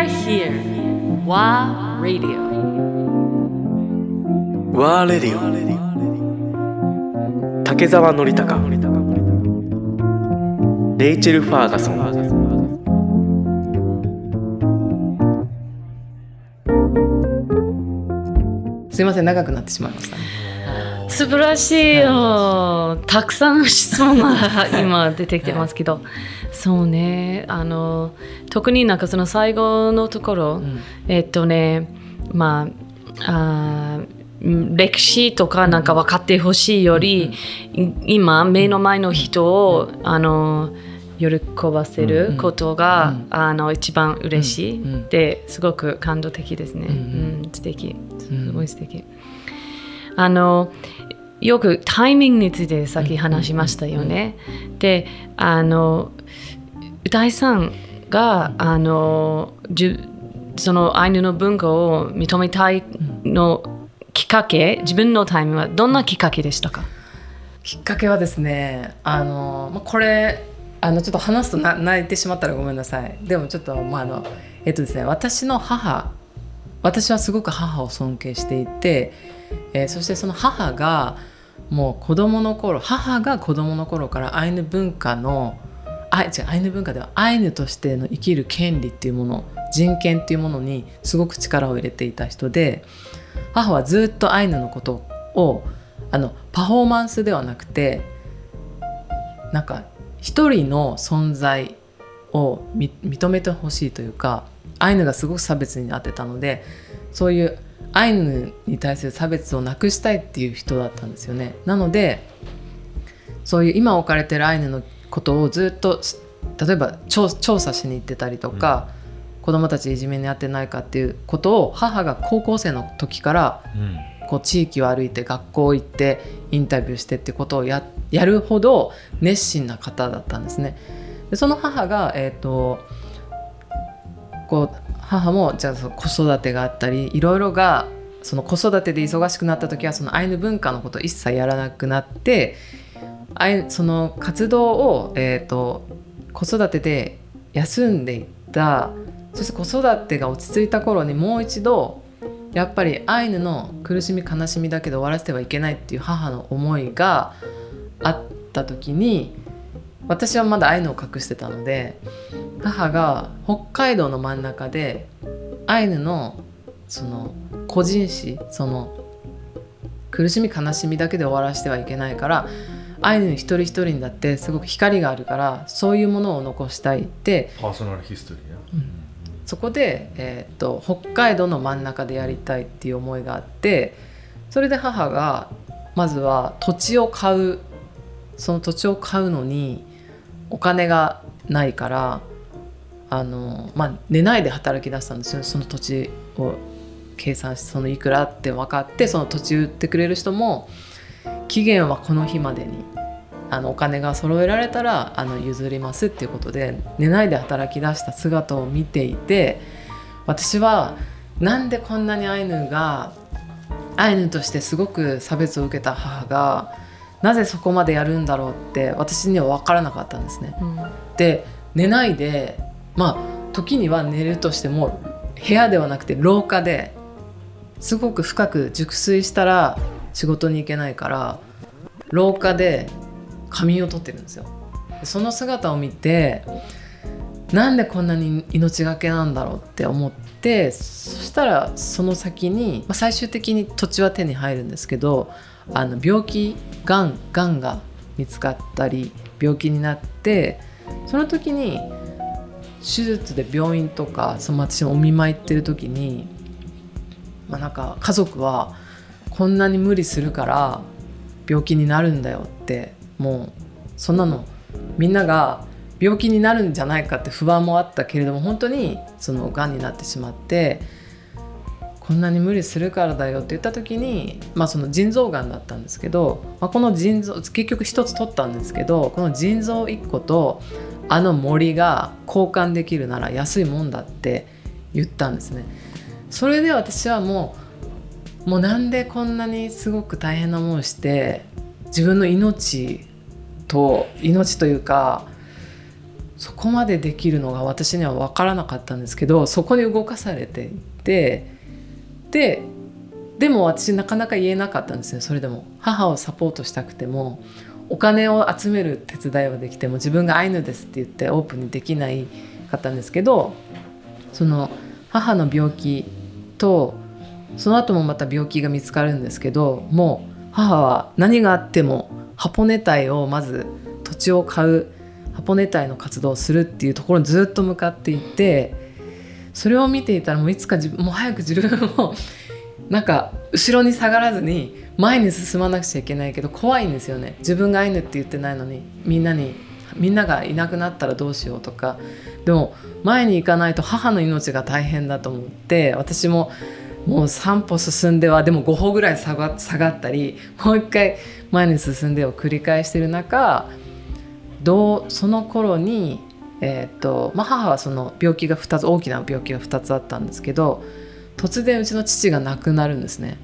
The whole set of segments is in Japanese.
are here. WA Radio. ワーレディオ竹澤典孝レイチェル・ファーガソンすいません長くなってしまいました素晴らしいよ。たくさんの質問が今出てきてますけど、そうね、あの特になんかその最後のところ、えっとね、まあ、あー歴史とかなんか分かってほしいより、い今目の前の人をあの喜ばせることが、あの一番嬉しい、ですごく感動的ですね。うん、素敵、すごい素敵。あのよくタイミングについてさっき話しましたよね。であの歌いさんがあのじゅそのアイヌの文化を認めたいのきっかけ自分のタイムはどんなきっかけでしたか、きっかけはですねあの、まあ、これあのちょっと話すとな泣いてしまったらごめんなさい。でもちょっとまああのえっとですね私の母私はすごく母を尊敬していて、えーそしてその母がもう子供の頃母が子供の頃からアイヌ文化のあ違うアイヌ文化ではアイヌとしての生きる権利っていうもの人権っていうものにすごく力を入れていた人で母はずっとアイヌのことをあのパフォーマンスではなくてなんか一人の存在を認めてほしいというかアイヌがすごく差別になってたのでそういうアイヌに対する差別をなくしたいっていう人だったんですよね。なのでそういう今置かれてるアイヌのことをずっとし例えば調調査しに行ってたりとか、子供たちいじめに遭ってないかっていうことを母が高校生の時からこう地域を歩いて学校行ってインタビューしてってことをややるほど熱心な方だったんですね。でその母が、えー、とこう母もじゃあ子育てがあったりいろいろがその子育てで忙しくなった時はそのアイヌ文化のことを一切やらなくなってアイその活動を、えー、と子育てで休んでいった。そして子育てが落ち着いた頃にもう一度やっぱりアイヌの苦しみ悲しみだけで終わらせてはいけないっていう母の思いがあった時に私はまだアイヌを隠してたので母が北海道の真ん中でアイヌのその個人史その苦しみ悲しみだけで終わらせてはいけないからアイヌ一人一人にだってすごく光があるからそういうものを残したいってパーソナルヒストリーや、そこで、えー、と北海道の真ん中でやりたいっていう思いがあってそれで母がまずは土地を買うその土地を買うのにお金がないからあの、まあ、寝ないで働き出したんですよ。その土地を計算してそのいくらって分かってその土地売ってくれる人も期限はこの日までにあのお金が揃えられたらあの譲りますっていうことで寝ないで働き出した姿を見ていて私はなんでこんなにアイヌがアイヌとしてすごく差別を受けた母がなぜそこまでやるんだろうって私には分からなかったんですね。で寝ないでまあ時には寝るとしても部屋ではなくて廊下ですごく深く熟睡したら仕事に行けないから廊下で仮眠を取ってるんですよ。その姿を見てなんでこんなに命がけなんだろうって思ってそしたらその先に、まあ、最終的に土地は手に入るんですけどあの病気がんがんが見つかったり病気になってその時に手術で病院とかその私もお見舞い行ってる時に、まあ、なんか家族はこんなに無理するから病気になるんだよってもうそんなのみんなが病気になるんじゃないかって不安もあったけれども本当にそのがんになってしまってこんなに無理するからだよって言った時に、まあ、その腎臓がんだったんですけど、まあ、この腎臓結局一つ取ったんですけどこの腎臓1個とあの森が交換できるなら安いもんだって言ったんですね。それで私はもうもうなんでこんなにすごく大変な思いして自分の命と命というかそこまでできるのが私には分からなかったんですけどそこに動かされていてででも私なかなか言えなかったんですよ。それでも。母をサポートしたくてもお金を集める手伝いはできても自分がアイヌですって言ってオープンにできないかったんですけどその母の病気とその後もまた病気が見つかるんですけどもう母は何があってもハポネ隊をまず土地を買うハポネ隊の活動をするっていうところにずっと向かっていてそれを見ていたらもういつか自分もう早く自分もなんか後ろに下がらずに前に進まなくちゃいけないけど怖いんですよね。自分がアイヌって言ってないのにみんなにみんながいなくなったらどうしようとか。でも前に行かないと母の命が大変だと思って私ももう3歩進んではでも5歩ぐらい下が下がったりもう一回前に進んでを繰り返してる中どうその頃に、えーとまあ、母はその病気が2つ大きな病気が2つあったんですけど突然うちの父が亡くなるんですね。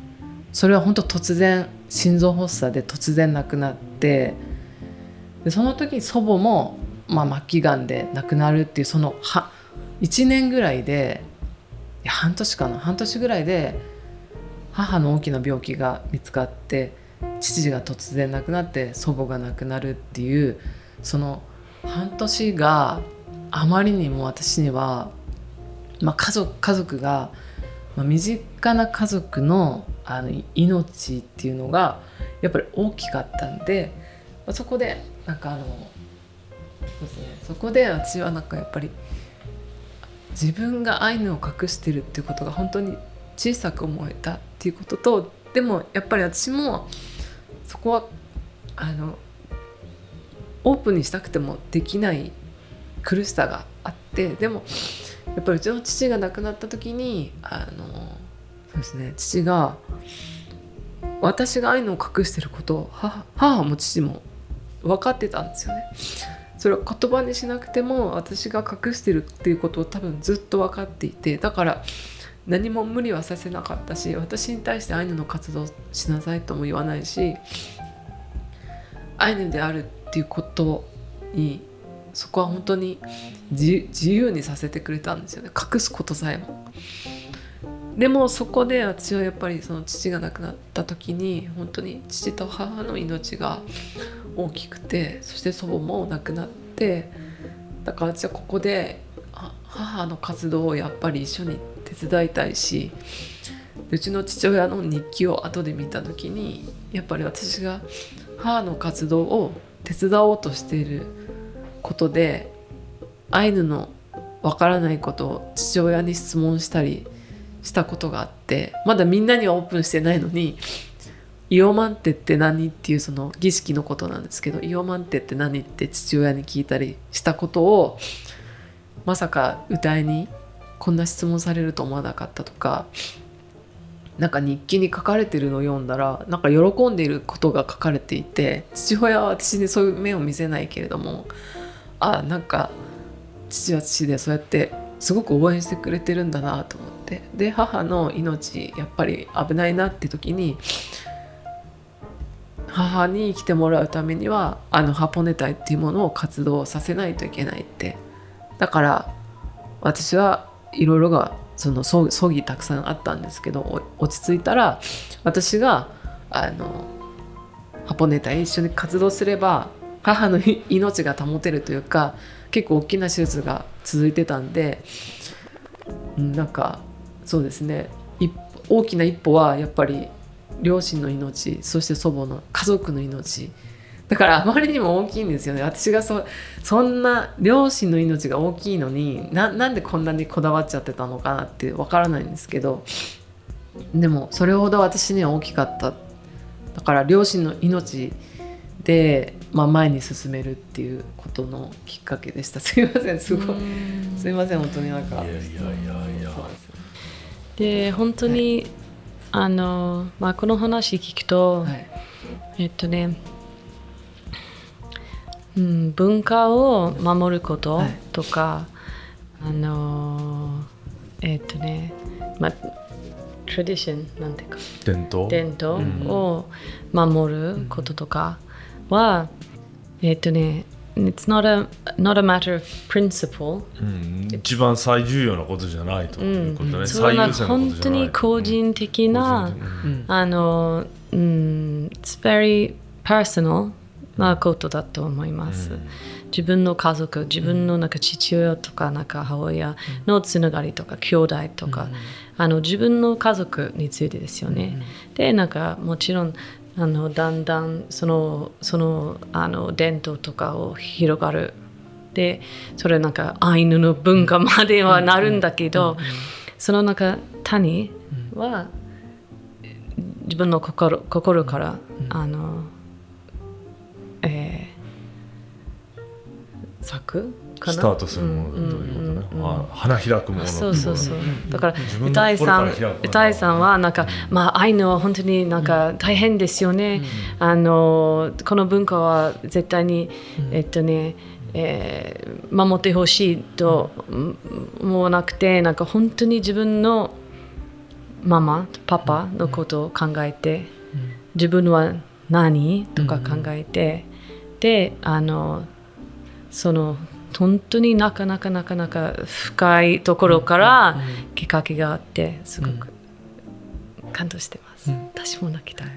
それは本当突然心臓発作で突然亡くなってでその時に祖母も、まあ、末期がんで亡くなるっていうそのは1年ぐらいでや半年かな。半年ぐらいで母の大きな病気が見つかって父が突然亡くなって祖母が亡くなるっていうその半年があまりにも私には、まあ、家族家族が、まあ、身近な家族のあの命っていうのがやっぱり大きかったんで、まあ、そこでなんかあのそうですね。そこで私はなんかやっぱり自分がアイヌを隠してるっていうことが本当に小さく思えたっていうこととでもやっぱり私もそこはあのオープンにしたくてもできない苦しさがあってでもやっぱりうちの父が亡くなった時にあのそうですね父が私がアイヌを隠してることを母母も父も分かってたんですよね。それを言葉にしなくても私が隠してるっていうことを多分ずっと分かっていてだから何も無理はさせなかったし私に対してアイヌの活動しなさいとも言わないしアイヌであるっていうことにそこは本当に自由にさせてくれたんですよね隠すことさえも。でもそこで私はやっぱりその父が亡くなった時に本当に父と母の命が大きくてそして祖母も亡くなってだから私はここで母の活動をやっぱり一緒に手伝いたいしうちの父親の日記を後で見た時にやっぱり私が母の活動を手伝おうとしていることでアイヌのわからないことを父親に質問したりしたことがあってまだみんなにはオープンしてないのにイオマンテって何？っていうその儀式のことなんですけどイオマンテって何？って父親に聞いたりしたことをまさか歌いにこんな質問されると思わなかったとかなんか日記に書かれてるのを読んだらなんか喜んでいることが書かれていて父親は私にそういう目を見せないけれどもあなんか父は父でそうやってすごく応援してくれてるんだなと思って。で母の命やっぱり危ないなって時に母に生きてもらうためにはあのハポネ隊っていうものを活動させないといけないって。だから私はいろいろがその葬儀たくさんあったんですけど落ち着いたら私があのハポネ隊一緒に活動すれば母の命が保てるというか結構大きな手術が続いてたんでなんかそうですね。大きな一歩はやっぱり両親の命そして祖母の家族の命。だからあまりにも大きいんですよね。私がそそんな両親の命が大きいのにななんでこんなにこだわっちゃってたのかなってわからないんですけどでもそれほど私には大きかった。だから両親の命で、まあ、前に進めるっていうことのきっかけでした。すいませんすごい。すいません本当になんか。いやいやいやいや。で本当に、はい、あのまあこの話聞くと、はい、えっとねうん、文化を守ることとか、はい、あのえっ、とねまあトラディションなんていうか伝統？伝統を守ることとかは、うん、えっ、とね it's not a not a matter of principle. うん、一番最重要なことじゃないということね、それは本当に個人的な、うんあの、うん、it's very personal なことだと思います。自分の家族、自分のなんか父親とかなんか母親のつながりとか兄弟とか、あの自分の家族についてですよね。で、なんかもちろんあのだんだんそのそのあの伝統とかを広がる。で、それなんかアイヌの文化まではなるんだけど、その中谷は自分の心心から、あの、ー、咲くかな？スタートするものだということね、あ花開くもの。そうそうそう。だから歌いさん歌いさんはなんか、まあアイヌは本当になんか大変ですよね。あのこの文化は絶対に、えっとね。えー守ってほしいと思わなくてなんか本当に自分のママパパのことを考えて、自分は何？とか考えて、であのその本当になかなかなかなか深いところからきっかけがあってすごく感動してます、私も泣きたい